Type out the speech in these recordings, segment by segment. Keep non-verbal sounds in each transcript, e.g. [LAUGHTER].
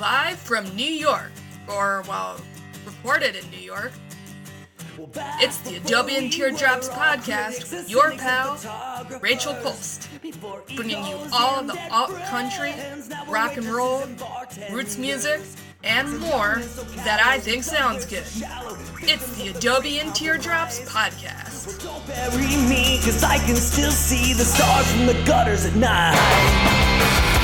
Live from New York, or, well, recorded in New York, it's the Adobe and Teardrops podcast with your pal, Rachel Cholst, bringing you all the alt country, rock and roll, roots music, and more that I think sounds good. It's the Adobe and Teardrops podcast. Don't bury me, cause I can still see the stars from the gutters at night.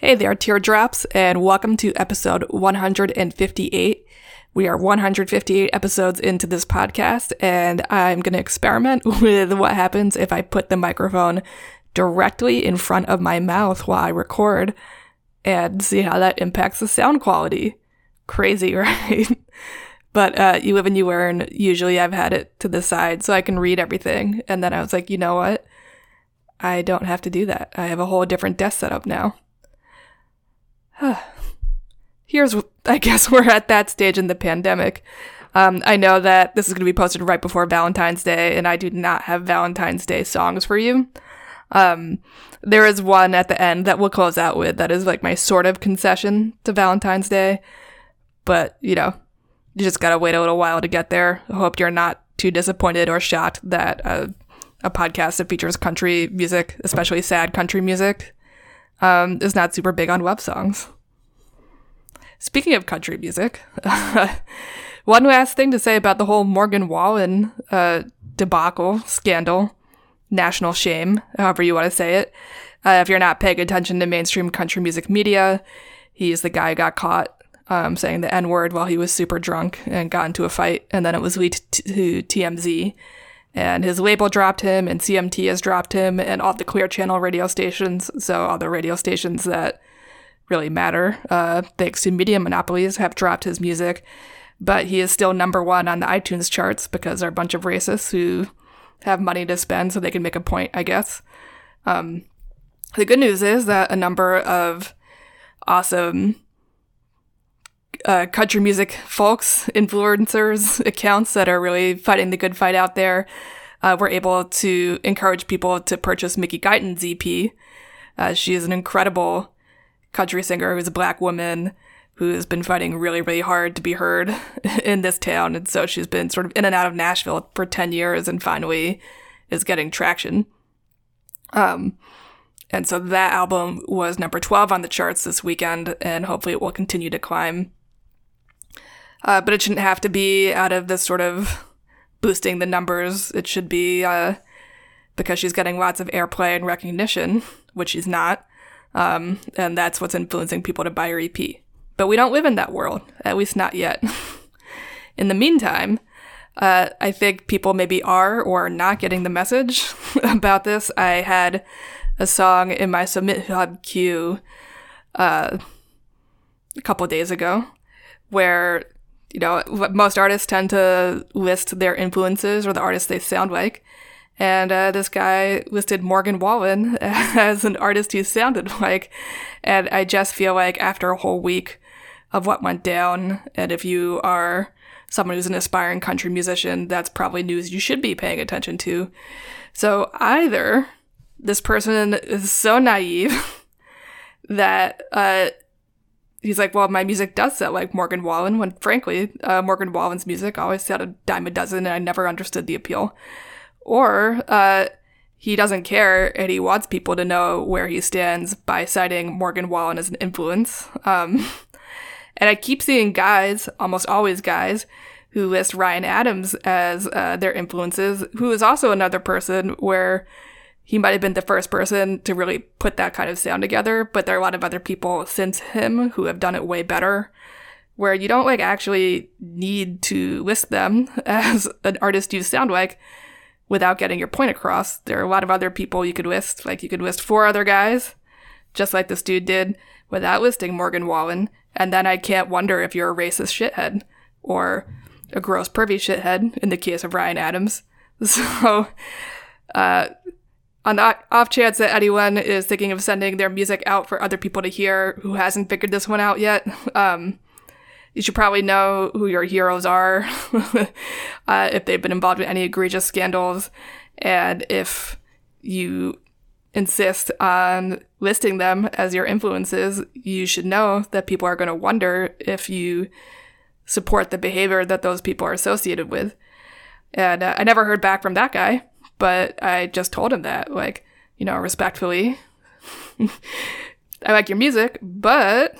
Hey there, Teardrops, and welcome to episode 158. We are 158 episodes into this podcast, and I'm going to experiment [LAUGHS] with what happens if I put the microphone directly in front of my mouth while I record and see how that impacts the sound quality. Crazy, [LAUGHS] right? but uh, you live and you learn. Usually I've had it to the side so I can read everything. And then I was like, you know what? I don't have to do that. I have a whole different desk setup now. [SIGHS] Here's, I guess [LAUGHS] we're at that stage in the pandemic. Um, I know that this is going to be posted right before Valentine's Day, and I do not have Valentine's Day songs for you. Um, there is one at the end that we'll close out with that is like my sort of concession to Valentine's Day. But, you know, you just gotta wait a little while to get there. I hope you're not too disappointed or shocked that uh, a podcast that features country music, especially sad country music, um, is not super big on web songs. Speaking of country music, [LAUGHS] one last thing to say about the whole Morgan Wallen uh, debacle, scandal, national shame, however you want to say it. Uh, if you're not paying attention to mainstream country music media, he's the guy who got caught um, saying the N word while he was super drunk and got into a fight, and then it was leaked to TMZ. And his label dropped him, and CMT has dropped him, and all the Clear Channel radio stations. So, all the radio stations that really matter, uh, thanks to media monopolies, have dropped his music. But he is still number one on the iTunes charts because they're a bunch of racists who have money to spend so they can make a point, I guess. Um, the good news is that a number of awesome uh, country music folks, influencers, accounts that are really fighting the good fight out there uh, were able to encourage people to purchase Mickey Guyton's EP. Uh, she is an incredible country singer who's a black woman who has been fighting really, really hard to be heard [LAUGHS] in this town. And so she's been sort of in and out of Nashville for 10 years and finally is getting traction. Um, and so that album was number 12 on the charts this weekend, and hopefully it will continue to climb. Uh, but it shouldn't have to be out of this sort of boosting the numbers. It should be uh, because she's getting lots of airplay and recognition, which she's not. Um, and that's what's influencing people to buy her EP. But we don't live in that world, at least not yet. [LAUGHS] in the meantime, uh, I think people maybe are or are not getting the message [LAUGHS] about this. I had a song in my Submit Hub queue uh, a couple days ago where, you know, most artists tend to list their influences or the artists they sound like. And uh, this guy listed Morgan Wallen [LAUGHS] as an artist he sounded [LAUGHS] like. And I just feel like after a whole week of what went down, and if you are someone who's an aspiring country musician, that's probably news you should be paying attention to. So either this person is so naive [LAUGHS] that uh, he's like, well, my music does sound like Morgan Wallen, when frankly, uh, Morgan Wallen's music always sounded dime a dozen, and I never understood the appeal. Or uh, he doesn't care and he wants people to know where he stands by citing Morgan Wallen as an influence. Um, [LAUGHS] and I keep seeing guys, almost always guys, who list Ryan Adams as uh, their influences, who is also another person where he might have been the first person to really put that kind of sound together, but there are a lot of other people since him who have done it way better. Where you don't like actually need to list them [LAUGHS] as an artist you sound like without getting your point across. There are a lot of other people you could list, like you could list four other guys, just like this dude did, without listing Morgan Wallen, and then I can't wonder if you're a racist shithead or a gross pervy shithead in the case of Ryan Adams. [LAUGHS] So, uh, on the off chance that anyone is thinking of sending their music out for other people to hear who hasn't figured this one out yet, [LAUGHS] um, you should probably know who your heroes are, [LAUGHS] uh, if they've been involved in any egregious scandals, and if you insist on listing them as your influences, you should know that people are going to wonder if you support the behavior that those people are associated with. And uh, I never heard back from that guy, but I just told him that, like, you know, respectfully, [LAUGHS] I like your music, but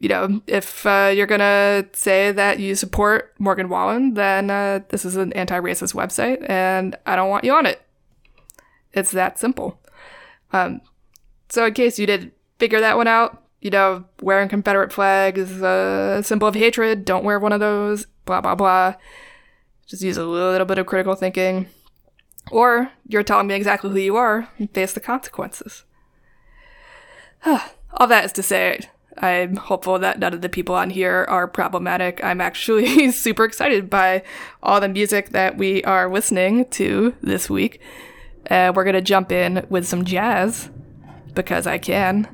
you know, if uh, you're gonna say that you support Morgan Wallen, then uh, this is an anti-racist website, and I don't want you on it. It's that simple. Um, so, in case you did figure that one out, you know, wearing Confederate flag is a symbol of hatred. Don't wear one of those. Blah blah blah. Just use a little bit of critical thinking, or you're telling me exactly who you are and face the consequences. [SIGHS] All that is to say, I'm hopeful that none of the people on here are problematic. I'm actually [LAUGHS] super excited by all the music that we are listening to this week. Uh, we're going to jump in with some jazz because I can.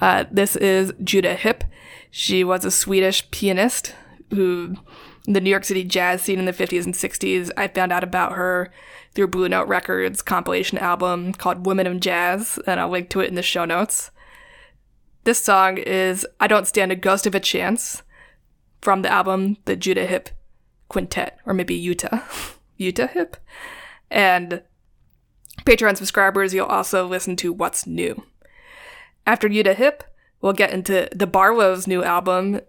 Uh, this is Jutta Hipp. She was a Swedish pianist who, the New York City jazz scene in the 50s and 60s, I found out about her through Blue Note Records compilation album called Women of Jazz, and I'll link to it in the show notes. This song is I Don't Stand a Ghost of a Chance from the album The Jutta Hipp Quintet, or maybe Utah. [LAUGHS] Utah Hipp. And Patreon subscribers, you'll also listen to What's New. After Utah Hipp, we'll get into the Barlow's new album.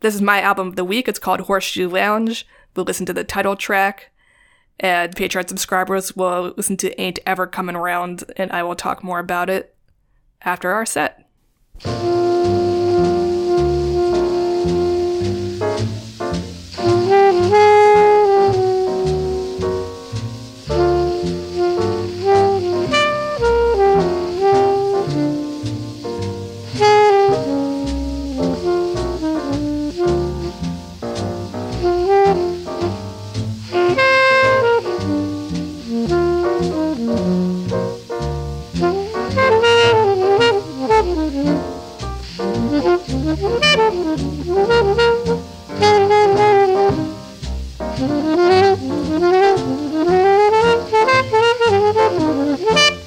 This is my album of the week. It's called Horseshoe Lounge. We'll listen to the title track. And Patreon subscribers will listen to Ain't Ever Coming Around, and I will talk more about it after our set. Thank you.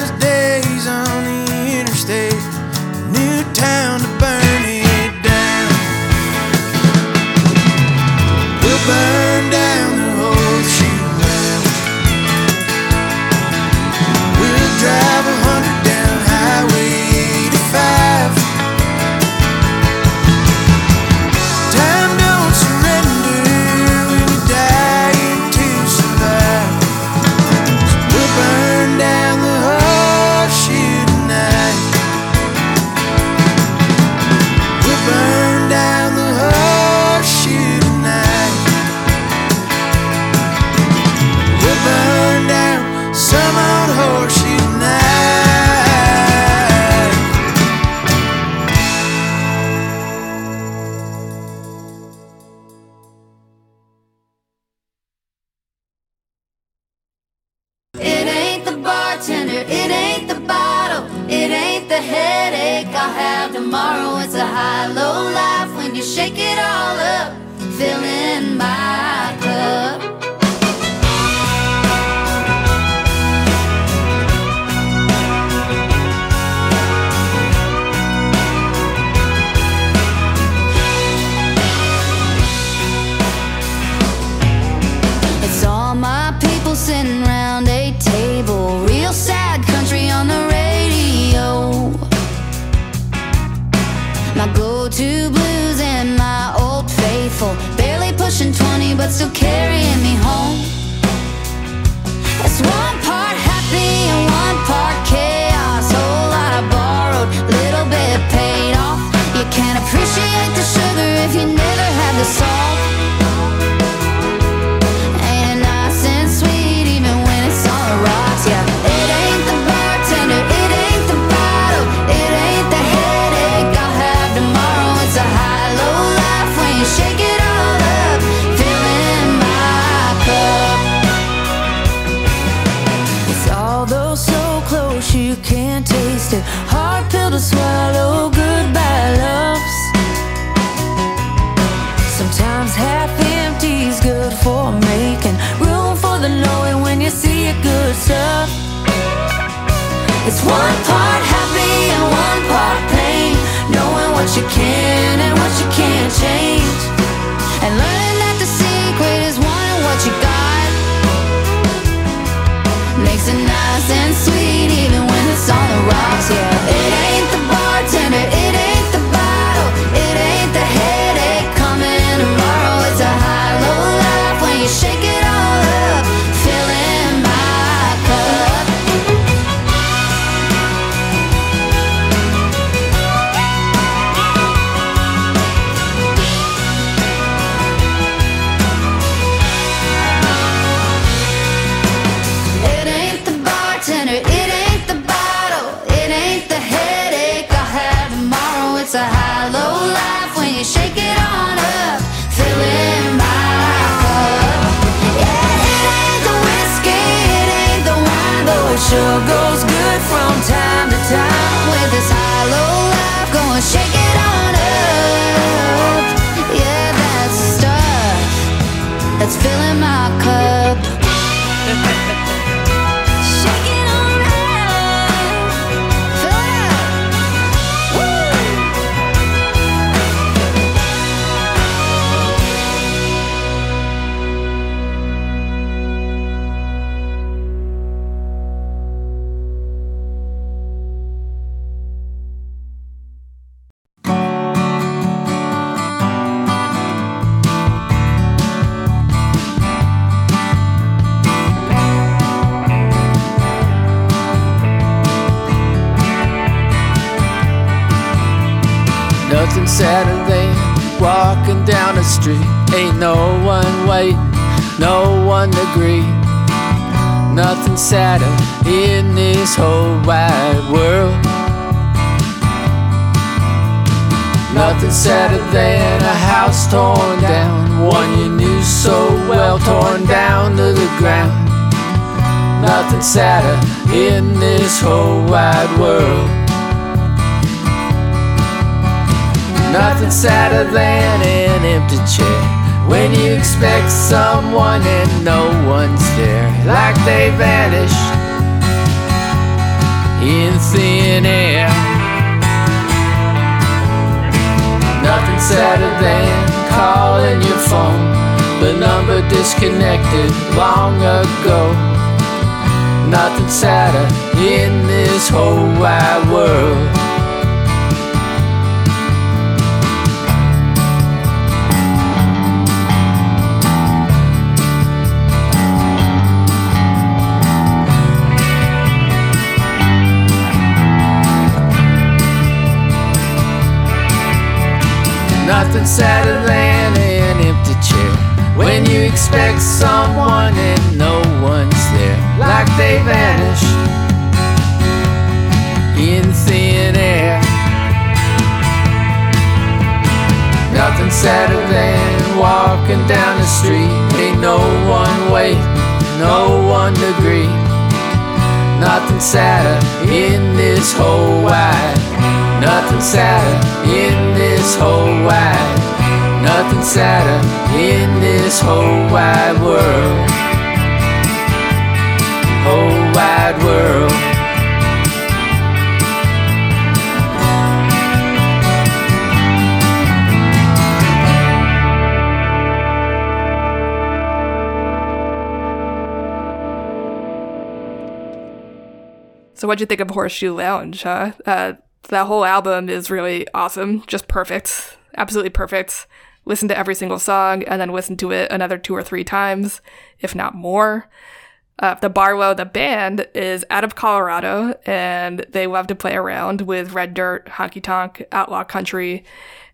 Good sadder in this whole wide world. Nothing sadder than a house torn down, one you knew so well torn down to the ground. Nothing sadder in this whole wide world. Nothing sadder than an empty chair when you expect someone and no one's there, like they vanished in thin air. Nothing sadder than calling your phone, the number disconnected long ago. Nothing sadder in this whole wide world. Nothing sadder than an empty chair when you expect someone and no one's there, like they vanished in thin air. Nothing sadder than walking down the street, ain't no one waiting, no one to greet. Nothing sadder in this whole wide. Nothing sadder in this whole wide. Nothing sadder in this whole wide world. Whole wide world. So, what'd you think of Horseshoe Lounge? Huh? Uh, that whole album is really awesome, just perfect, absolutely perfect. Listen to every single song and then listen to it another two or three times, if not more. Uh, the Barlow, the band, is out of Colorado and they love to play around with red dirt, honky tonk, outlaw country,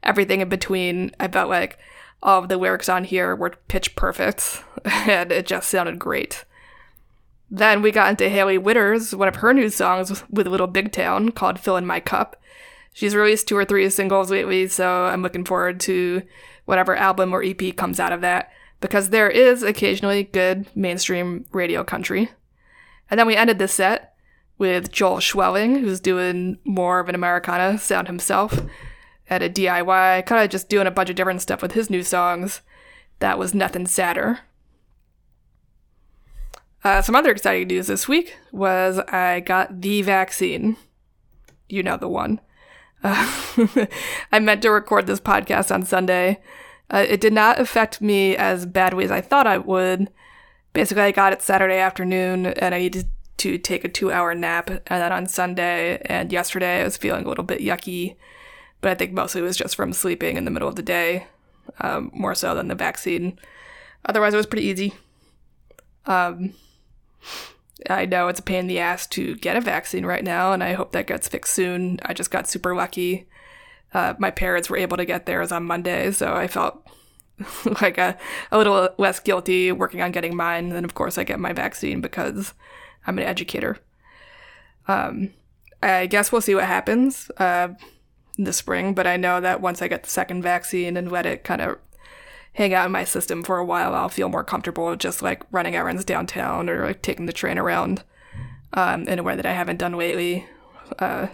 everything in between. I felt like all of the lyrics on here were pitch perfect [LAUGHS] and it just sounded great. Then we got into Hailey Whitters, one of her new songs with Little Big Town called Fill in My Cup. She's released two or three singles lately, so I'm looking forward to whatever album or EP comes out of that because there is occasionally good mainstream radio country. And then we ended this set with Joel Schwelling, who's doing more of an Americana sound himself at a DIY, kind of just doing a bunch of different stuff with his new songs. That was Nothing Sadder. Uh, some other exciting news this week was I got the vaccine. You know the one. Uh, [LAUGHS] I meant to record this podcast on Sunday. Uh, it did not affect me as badly as I thought I would. Basically, I got it Saturday afternoon and I needed to take a two hour nap. And then on Sunday and yesterday, I was feeling a little bit yucky. But I think mostly it was just from sleeping in the middle of the day, um, more so than the vaccine. Otherwise, it was pretty easy. Um, I know it's a pain in the ass to get a vaccine right now, and I hope that gets fixed soon. I just got super lucky. Uh, my parents were able to get theirs on Monday, so I felt [LAUGHS] like a, a little less guilty working on getting mine. And then of course, I get my vaccine because I'm an educator. Um, I guess we'll see what happens uh, in the spring, but I know that once I get the second vaccine and let it kind of hang out in my system for a while, I'll feel more comfortable just like running errands downtown or like taking the train around um, in a way that I haven't done lately. Uh,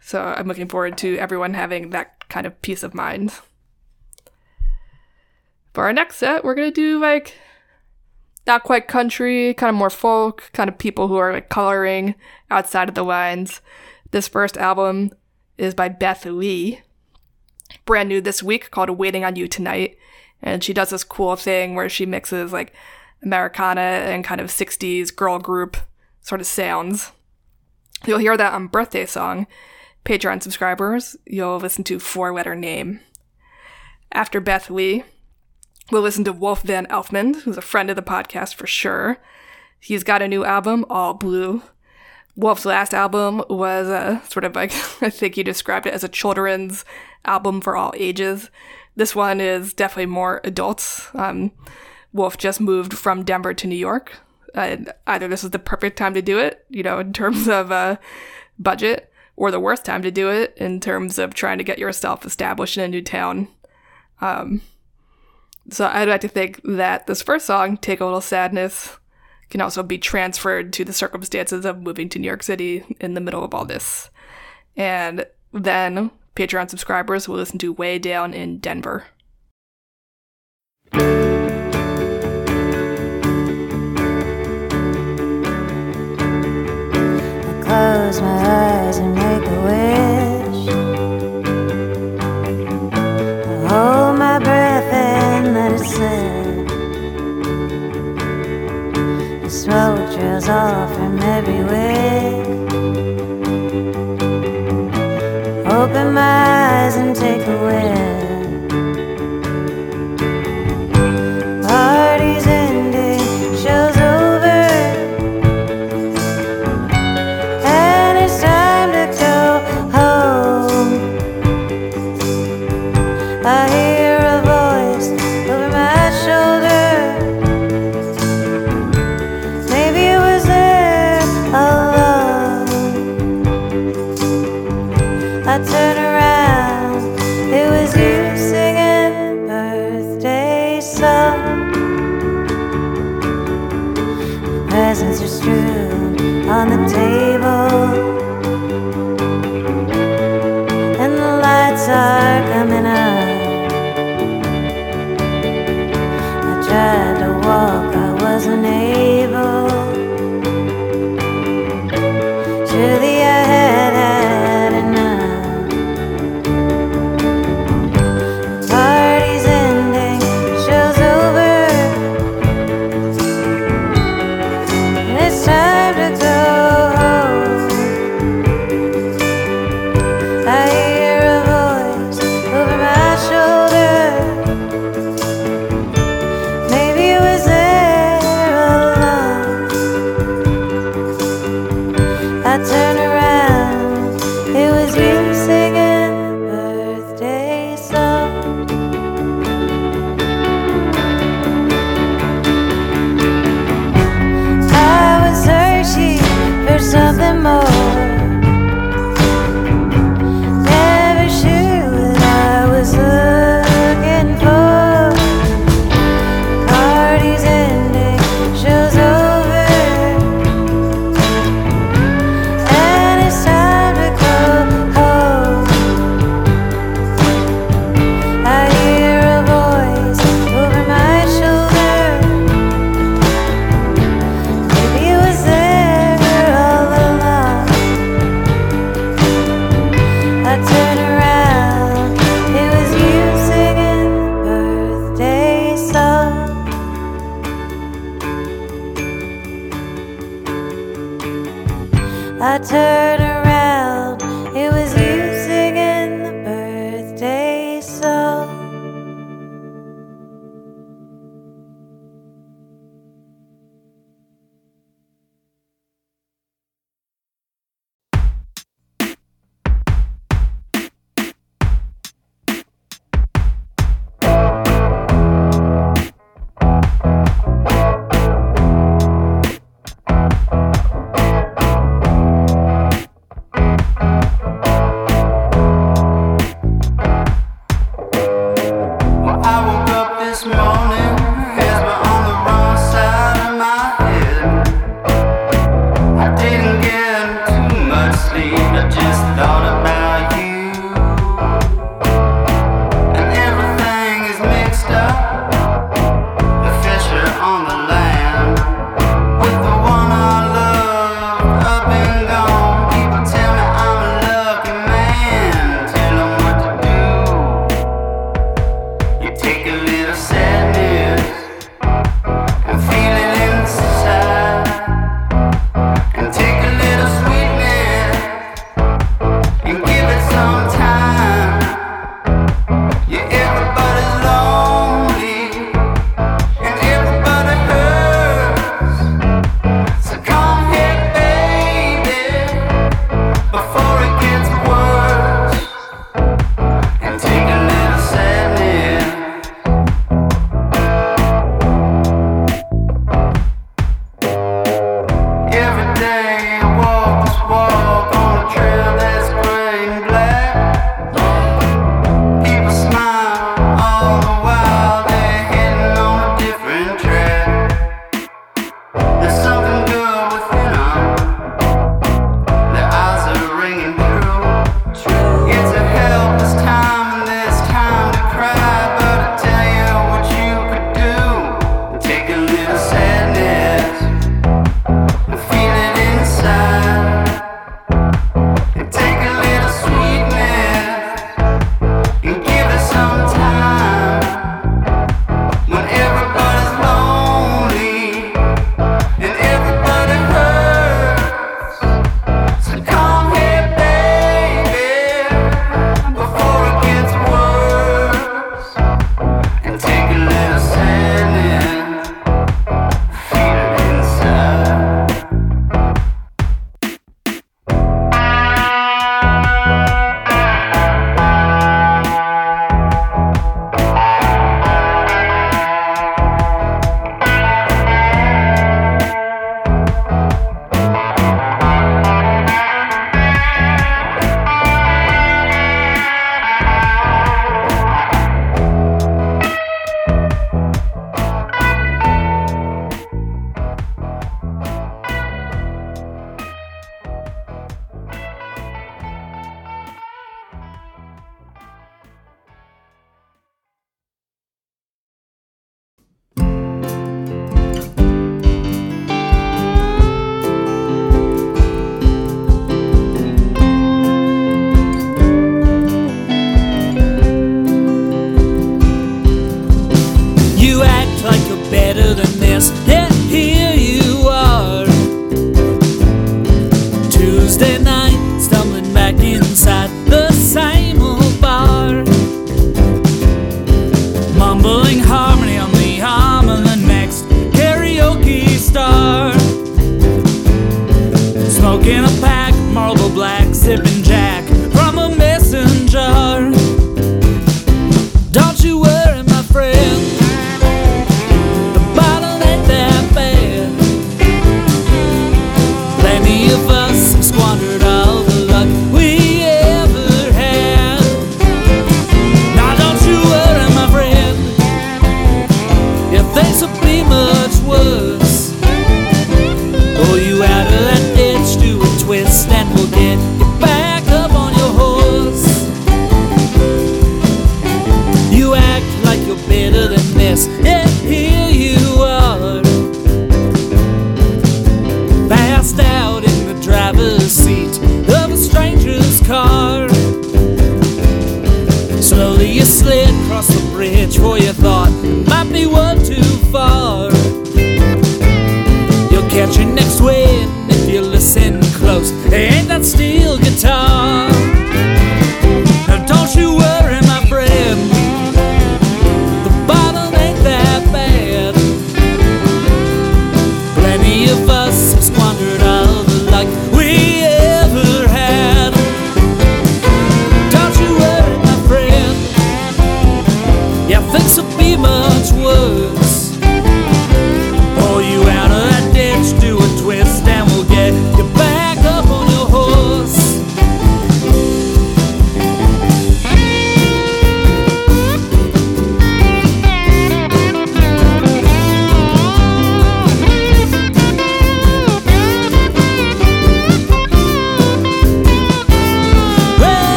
so I'm looking forward to everyone having that kind of peace of mind. For our next set, we're gonna do like not quite country, kind of more folk, kind of people who are like coloring outside of the lines. This first album is by Beth Lee, brand new this week called Waiting on You Tonight and she does this cool thing where she mixes like Americana and kind of 60s girl group sort of sounds. You'll hear that on Birthday Song. Patreon subscribers, you'll listen to Four Letter Name. After Beth Lee, we'll listen to Wolf Van Elfman, who's a friend of the podcast for sure. He's got a new album, All Blue. Wolf's last album was a sort of like, [LAUGHS] I think he described it as a children's album for all ages, this one is definitely more adults. Um, Wolf just moved from Denver to New York. And either this is the perfect time to do it, you know, in terms of uh, budget, or the worst time to do it in terms of trying to get yourself established in a new town. Um, so I'd like to think that this first song, Take a Little Sadness, can also be transferred to the circumstances of moving to New York City in the middle of all this. And then Patreon subscribers will listen to Way Down in Denver. I close my eyes and make a wish. I hold my breath and let it sit. The smoke trails off from every Open my eyes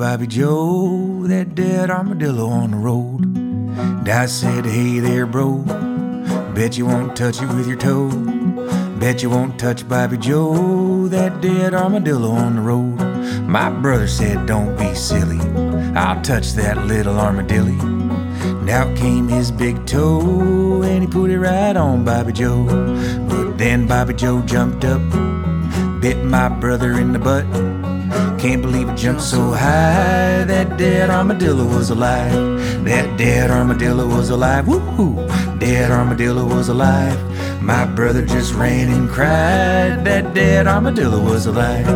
Bobby Joe, that dead armadillo on the road. And I said, Hey there, bro, bet you won't touch it with your toe. Bet you won't touch Bobby Joe, that dead armadillo on the road. My brother said, Don't be silly, I'll touch that little armadillo. Now came his big toe, and he put it right on Bobby Joe. But then Bobby Joe jumped up, bit my brother in the butt. Can't believe it jumped so high. That dead armadillo was alive. That dead armadillo was alive. Woo-hoo! Dead armadillo was alive. My brother just ran and cried. That dead armadillo was alive.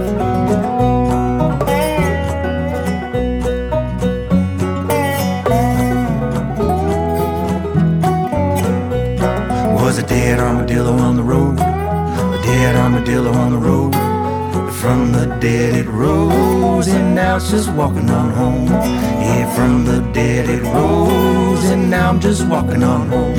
was a dead armadillo on the road, a dead armadillo on the road. From the dead it rose, and now it's just walking on home. Yeah, from the dead it rose, and now I'm just walking on home.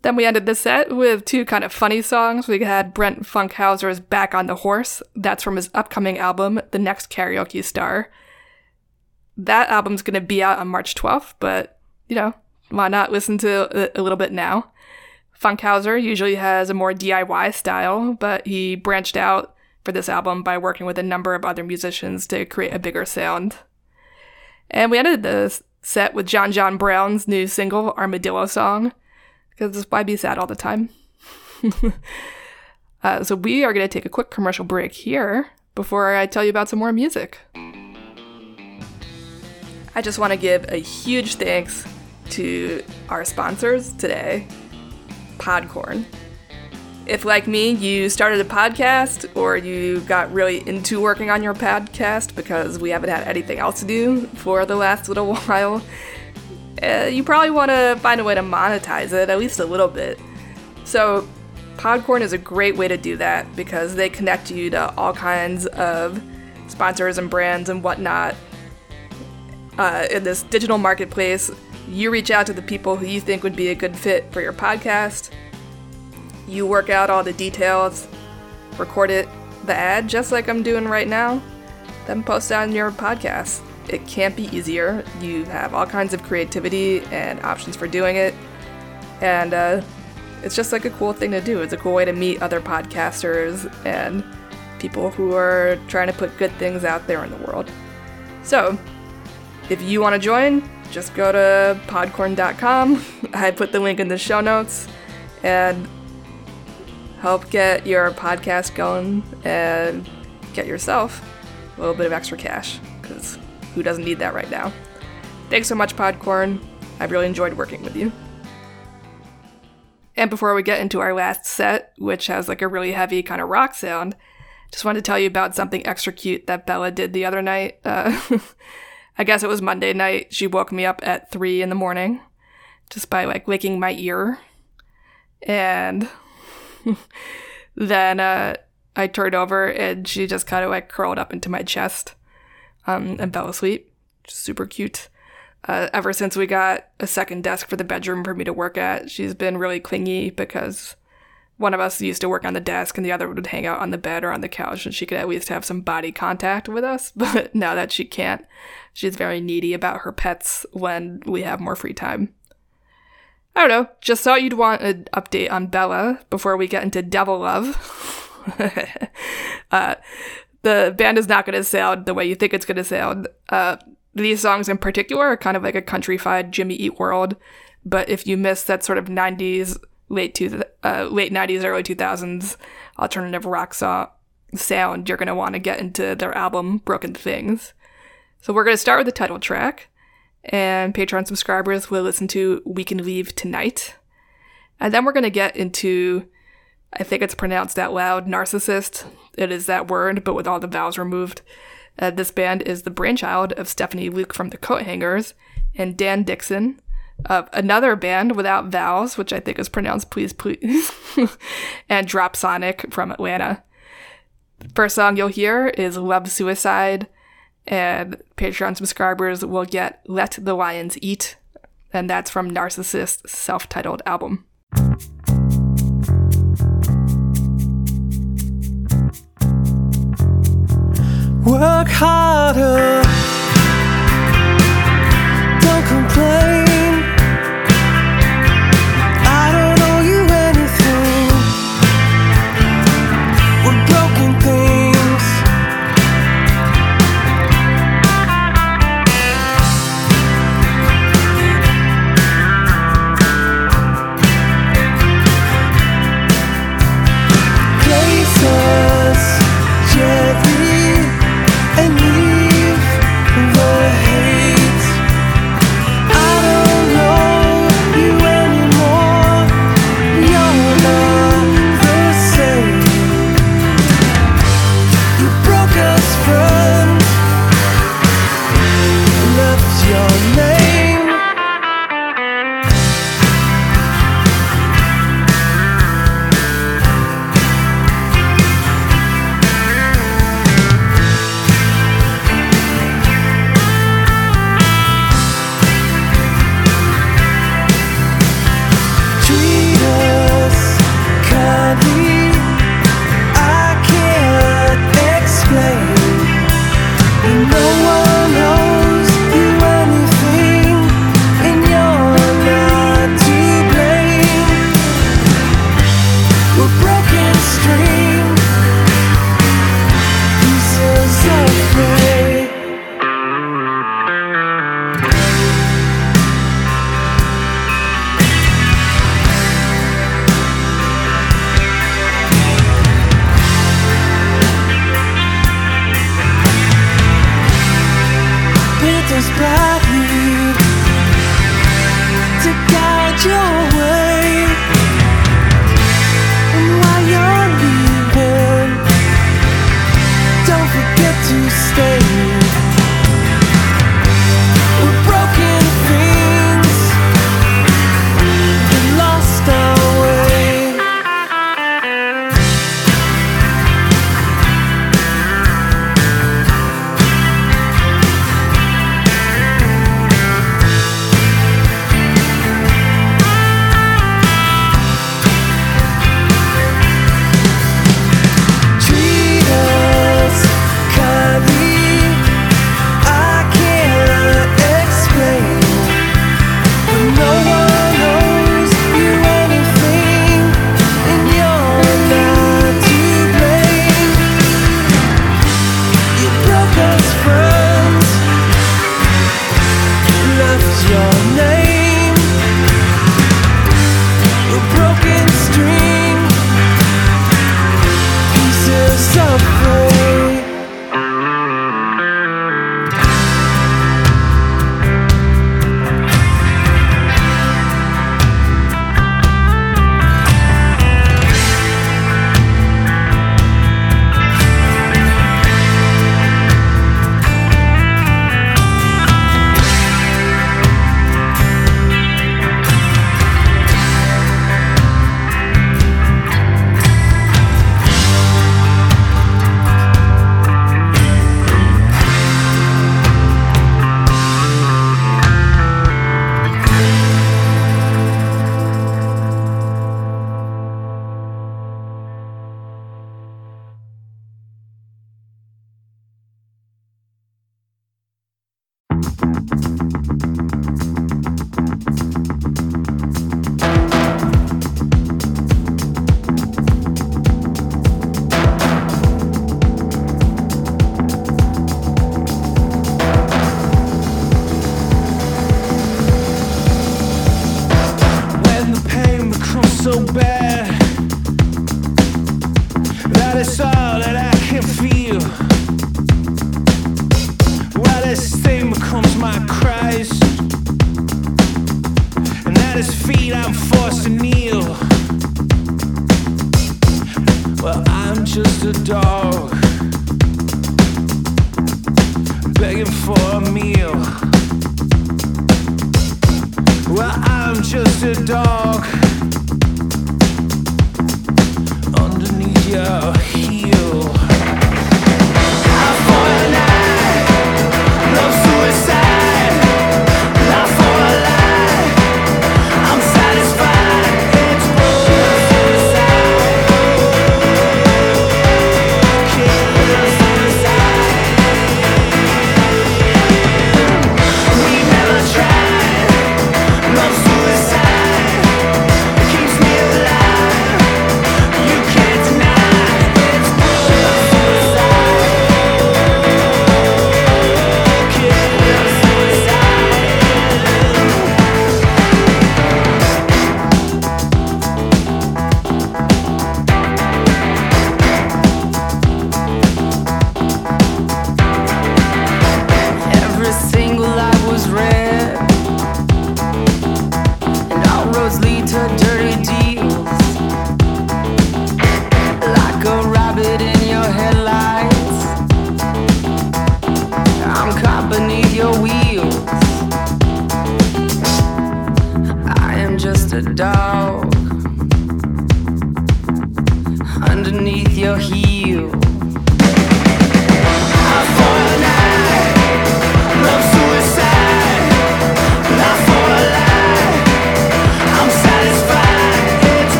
Then we ended the set with two kind of funny songs. We had Brent Funkhauser's Back on the Horse. That's from his upcoming album, The Next Karaoke Star. That album's going to be out on March 12th, but, you know, why not listen to it a little bit now? Funkhauser usually has a more DIY style, but he branched out for this album by working with a number of other musicians to create a bigger sound. And we ended the set with John John Brown's new single, Armadillo Song because why be sad all the time? [LAUGHS] uh, so we are going to take a quick commercial break here before I tell you about some more music. I just want to give a huge thanks to our sponsors today, Podcorn. If, like me, you started a podcast or you got really into working on your podcast because we haven't had anything else to do for the last little [LAUGHS] while, uh, you probably want to find a way to monetize it, at least a little bit. So, Podcorn is a great way to do that because they connect you to all kinds of sponsors and brands and whatnot. Uh, in this digital marketplace, you reach out to the people who you think would be a good fit for your podcast. You work out all the details, record it, the ad, just like I'm doing right now, then post it on your podcast it can't be easier. You have all kinds of creativity and options for doing it. And uh, it's just like a cool thing to do. It's a cool way to meet other podcasters and people who are trying to put good things out there in the world. So, if you want to join, just go to podcorn.com. [LAUGHS] I put the link in the show notes and help get your podcast going and get yourself a little bit of extra cash because who doesn't need that right now? Thanks so much, Podcorn. I've really enjoyed working with you. And before we get into our last set, which has like a really heavy kind of rock sound, just wanted to tell you about something extra cute that Bella did the other night. Uh, [LAUGHS] I guess it was Monday night. She woke me up at three in the morning just by like licking my ear. And [LAUGHS] then uh, I turned over and she just kind of like curled up into my chest um, and fell asleep. Super cute. Uh, ever since we got a second desk for the bedroom for me to work at, she's been really clingy because one of us used to work on the desk and the other would hang out on the bed or on the couch and she could at least have some body contact with us. [LAUGHS] But now that she can't, she's very needy about her pets when we have more free time. I don't know, just thought you'd want an update on Bella before we get into Devil Love. [LAUGHS] uh, the band is not going to sound the way you think it's going to sound. Uh, these songs in particular are kind of like a countrified Jimmy Eat World, but if you miss that sort of 90s, late two, uh, late 90s, early 2000s alternative rock so- sound, you're going to want to get into their album Broken Things. So we're going to start with the title track, and Patreon subscribers will listen to We Can Leave Tonight. And then we're going to get into, I think it's pronounced out loud, Narcissist. It is that word, but with all the vowels removed. Uh, this band is the brainchild of Stephanie Luke from the Coathangers and Dan Dixon of another band without vowels, which I think is pronounced Please Please, [LAUGHS] and Dropsonic from Atlanta. First song you'll hear is Love Suicide, and Patreon subscribers will get Let the Lions Eat, and that's from Narcissist's self titled album. Work harder. Don't complain.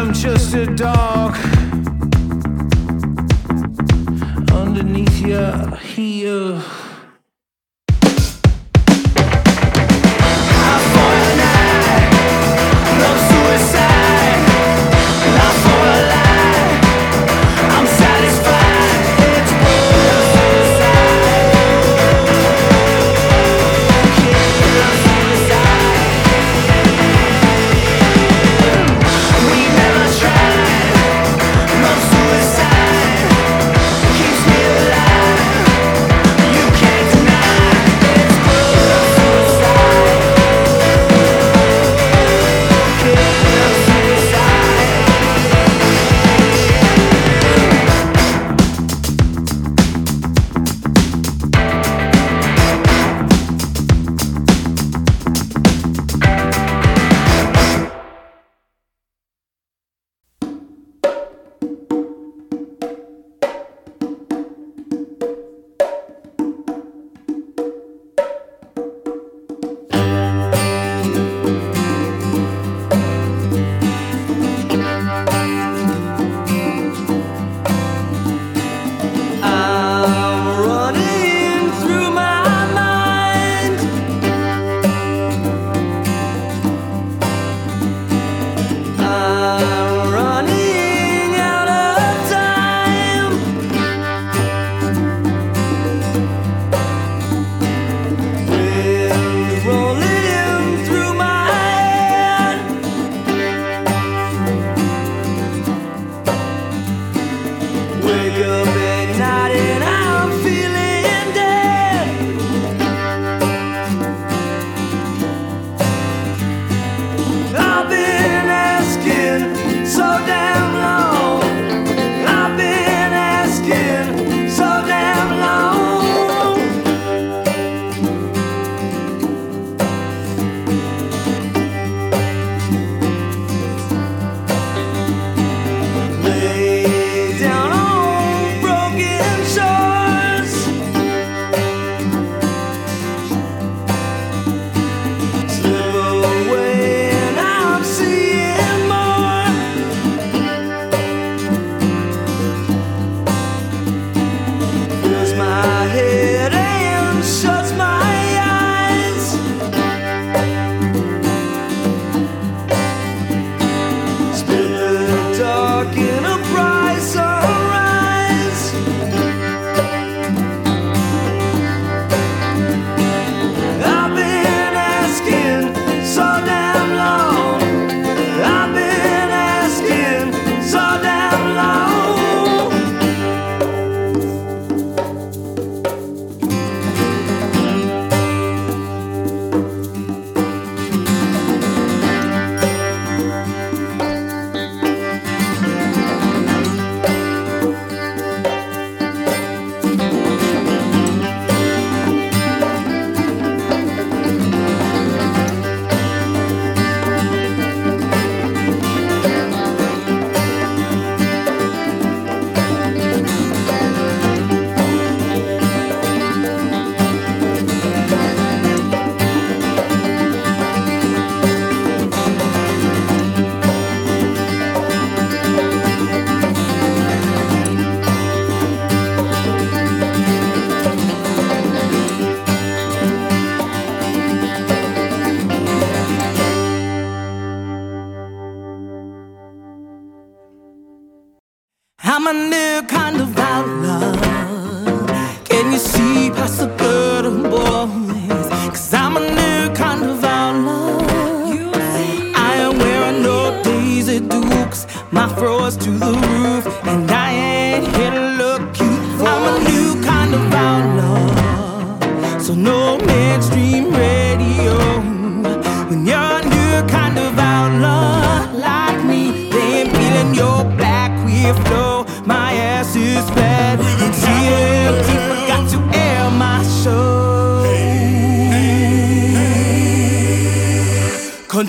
I'm just a dog underneath your heel.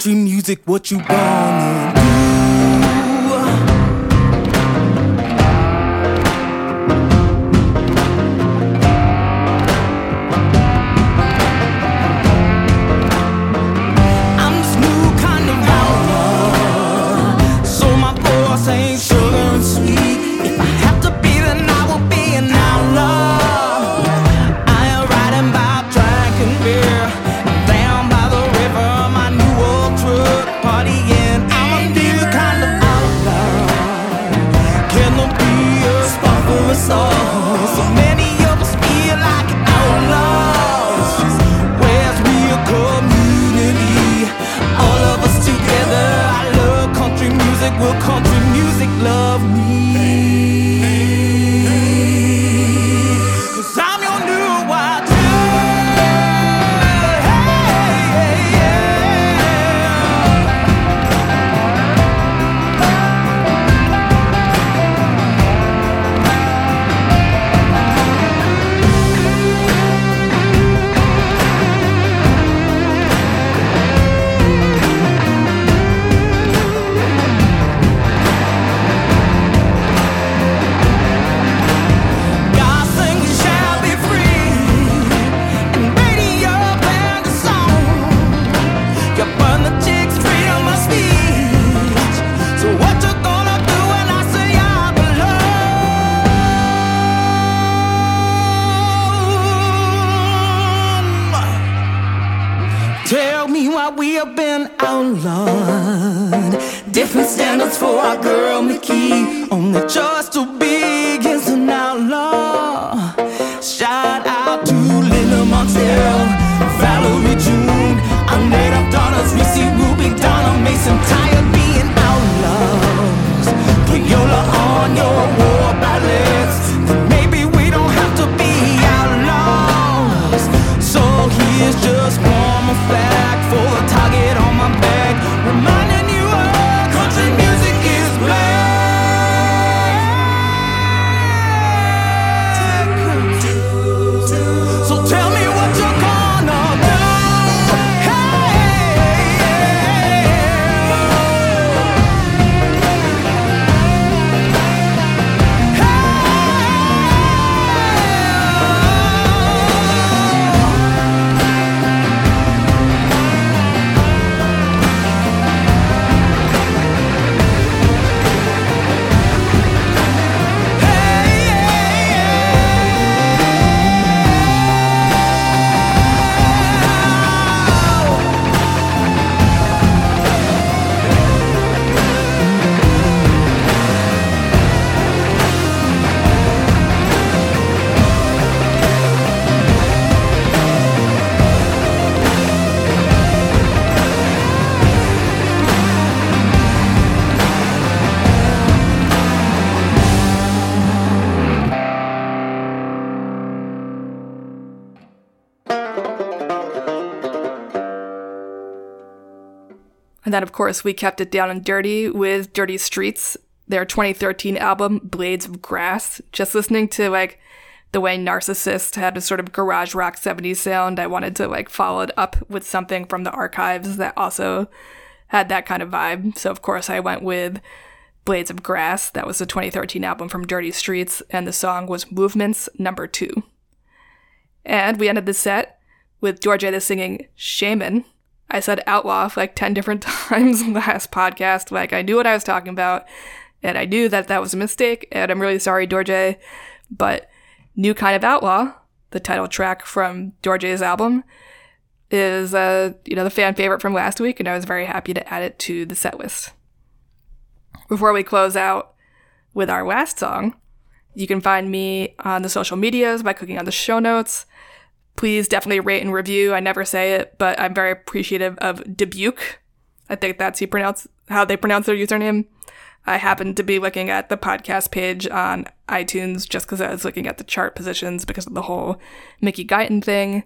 Country music, what you gonna And then, of course, we kept it down and dirty with Dirty Streets, their 2013 album, Blades of Grass. Just listening to like the way Narcissist had a sort of garage rock 70s sound, I wanted to like follow it up with something from the archives that also had that kind of vibe. So, of course, I went with Blades of Grass. That was the 2013 album from Dirty Streets, and the song was Movements Number Two. And we ended the set with Georgia singing Shaman. I said outlaw like 10 different [LAUGHS] times last podcast. Like, I knew what I was talking about, and I knew that that was a mistake, and I'm really sorry, Dorje. But New Kind of Outlaw, the title track from Dorje's album, is uh, you know, the fan favorite from last week, and I was very happy to add it to the set list. Before we close out with our last song, you can find me on the social medias by clicking on the show notes. Please definitely rate and review. I never say it, but I'm very appreciative of Dubuque. I think that's pronounce how they pronounce their username. I happened to be looking at the podcast page on iTunes just because I was looking at the chart positions because of the whole Mickey Guyton thing.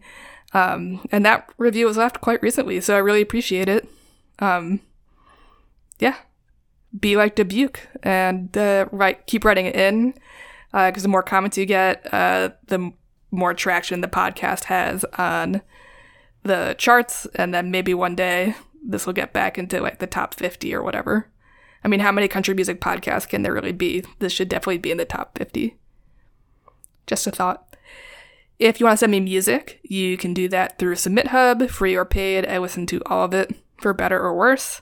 Um, and that review was left quite recently, so I really appreciate it. Um, yeah, be like Dubuque and uh, write, keep writing it in because uh, the more comments you get, uh, the more traction the podcast has on the charts, and then maybe one day this will get back into like the top 50 or whatever. I mean, how many country music podcasts can there really be? This should definitely be in the top 50. Just a thought. If you want to send me music, you can do that through SubmitHub, free or paid. I listen to all of it for better or worse.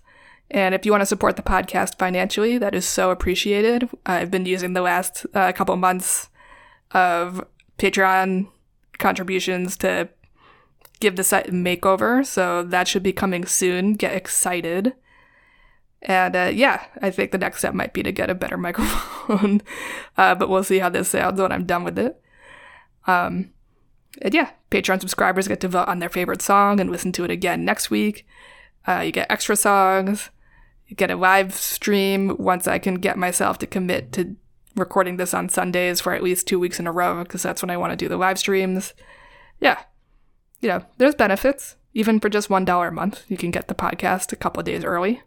And if you want to support the podcast financially, that is so appreciated. I've been using the last uh, couple months of Patreon contributions to give the site a makeover, so that should be coming soon. Get excited. And uh, yeah, I think the next step might be to get a better [LAUGHS] microphone, uh, but we'll see how this sounds when I'm done with it. Um, and yeah, Patreon subscribers get to vote on their favorite song and listen to it again next week. Uh, you get extra songs, you get a live stream once I can get myself to commit to recording this on Sundays for at least two weeks in a row, because that's when I want to do the live streams. Yeah, you know, there's benefits. Even for just $1 a month, you can get the podcast a couple of days early.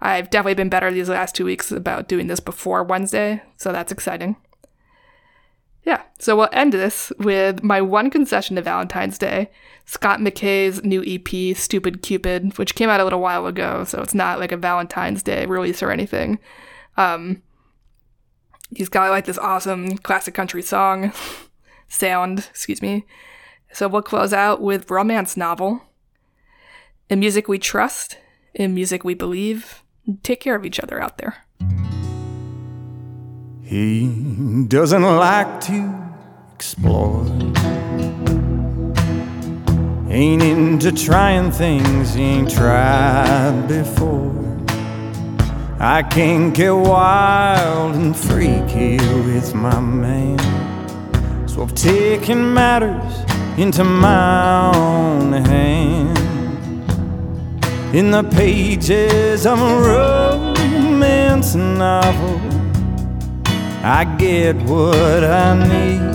I've definitely been better these last two weeks about doing this before Wednesday, so that's exciting. Yeah, so we'll end this with my one concession to Valentine's Day Scott McKay's new EP, Stupid Cupid, which came out a little while ago, so it's not like a Valentine's Day release or anything. Um, he's got like this awesome classic country song [LAUGHS] sound, excuse me. So we'll close out with Romance Novel. In music we trust, in music we believe. Take care of each other out there. He doesn't like to explore. Ain't into trying things he ain't tried before. I can get wild and freaky with my man. So I've taken matters into my own hands. In the pages of a romance novel, I get what I need.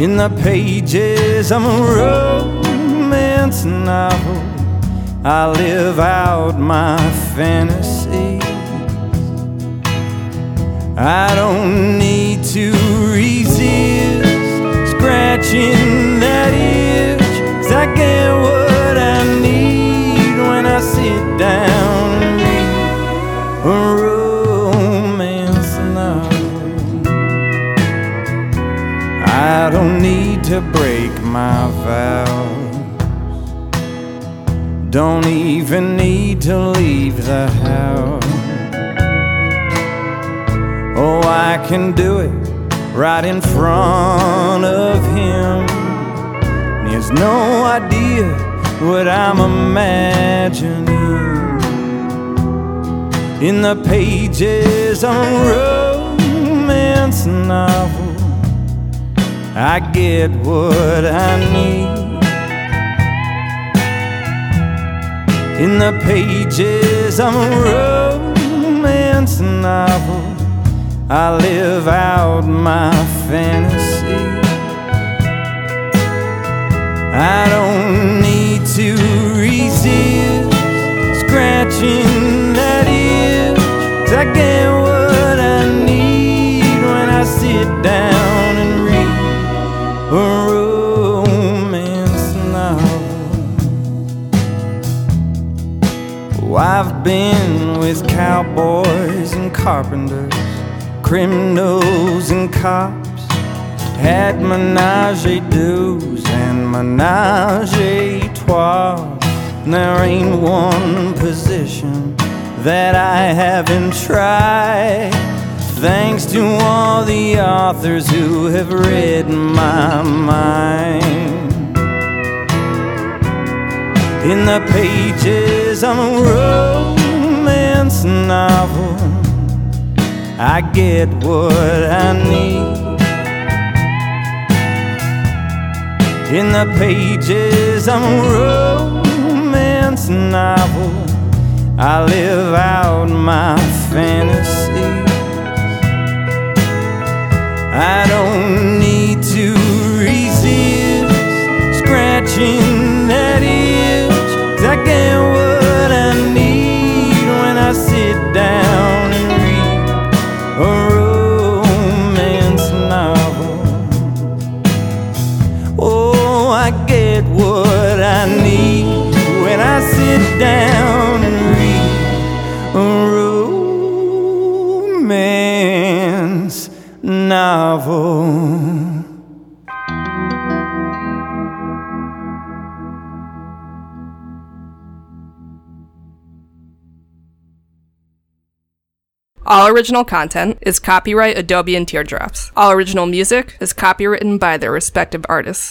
In the pages of a romance novel, I live out my fantasies. I don't need to resist scratching that itch. 'cause I get what I need when I sit down and read a romance novel. I don't need to break my vows. Don't even need to leave the house. Oh, I can do it right in front of him. He has no idea what I'm imagining. In the pages of romance novel, I get what I need. in the pages of a romance novel. I live out my fantasy. I don't need to resist scratching menage a deux and menage a trois. There ain't one position that I haven't tried. Thanks to all the authors who have read my mind. In the pages of a romance novel, I get what I need. In the pages of a romance novel, I live out my fantasies. I don't need to resist scratching that itch. 'cause I get what I need when I sit down and read down and read a romance novel. All original content is copyright Adobe and Teardrops. All original music is copywritten by their respective artists.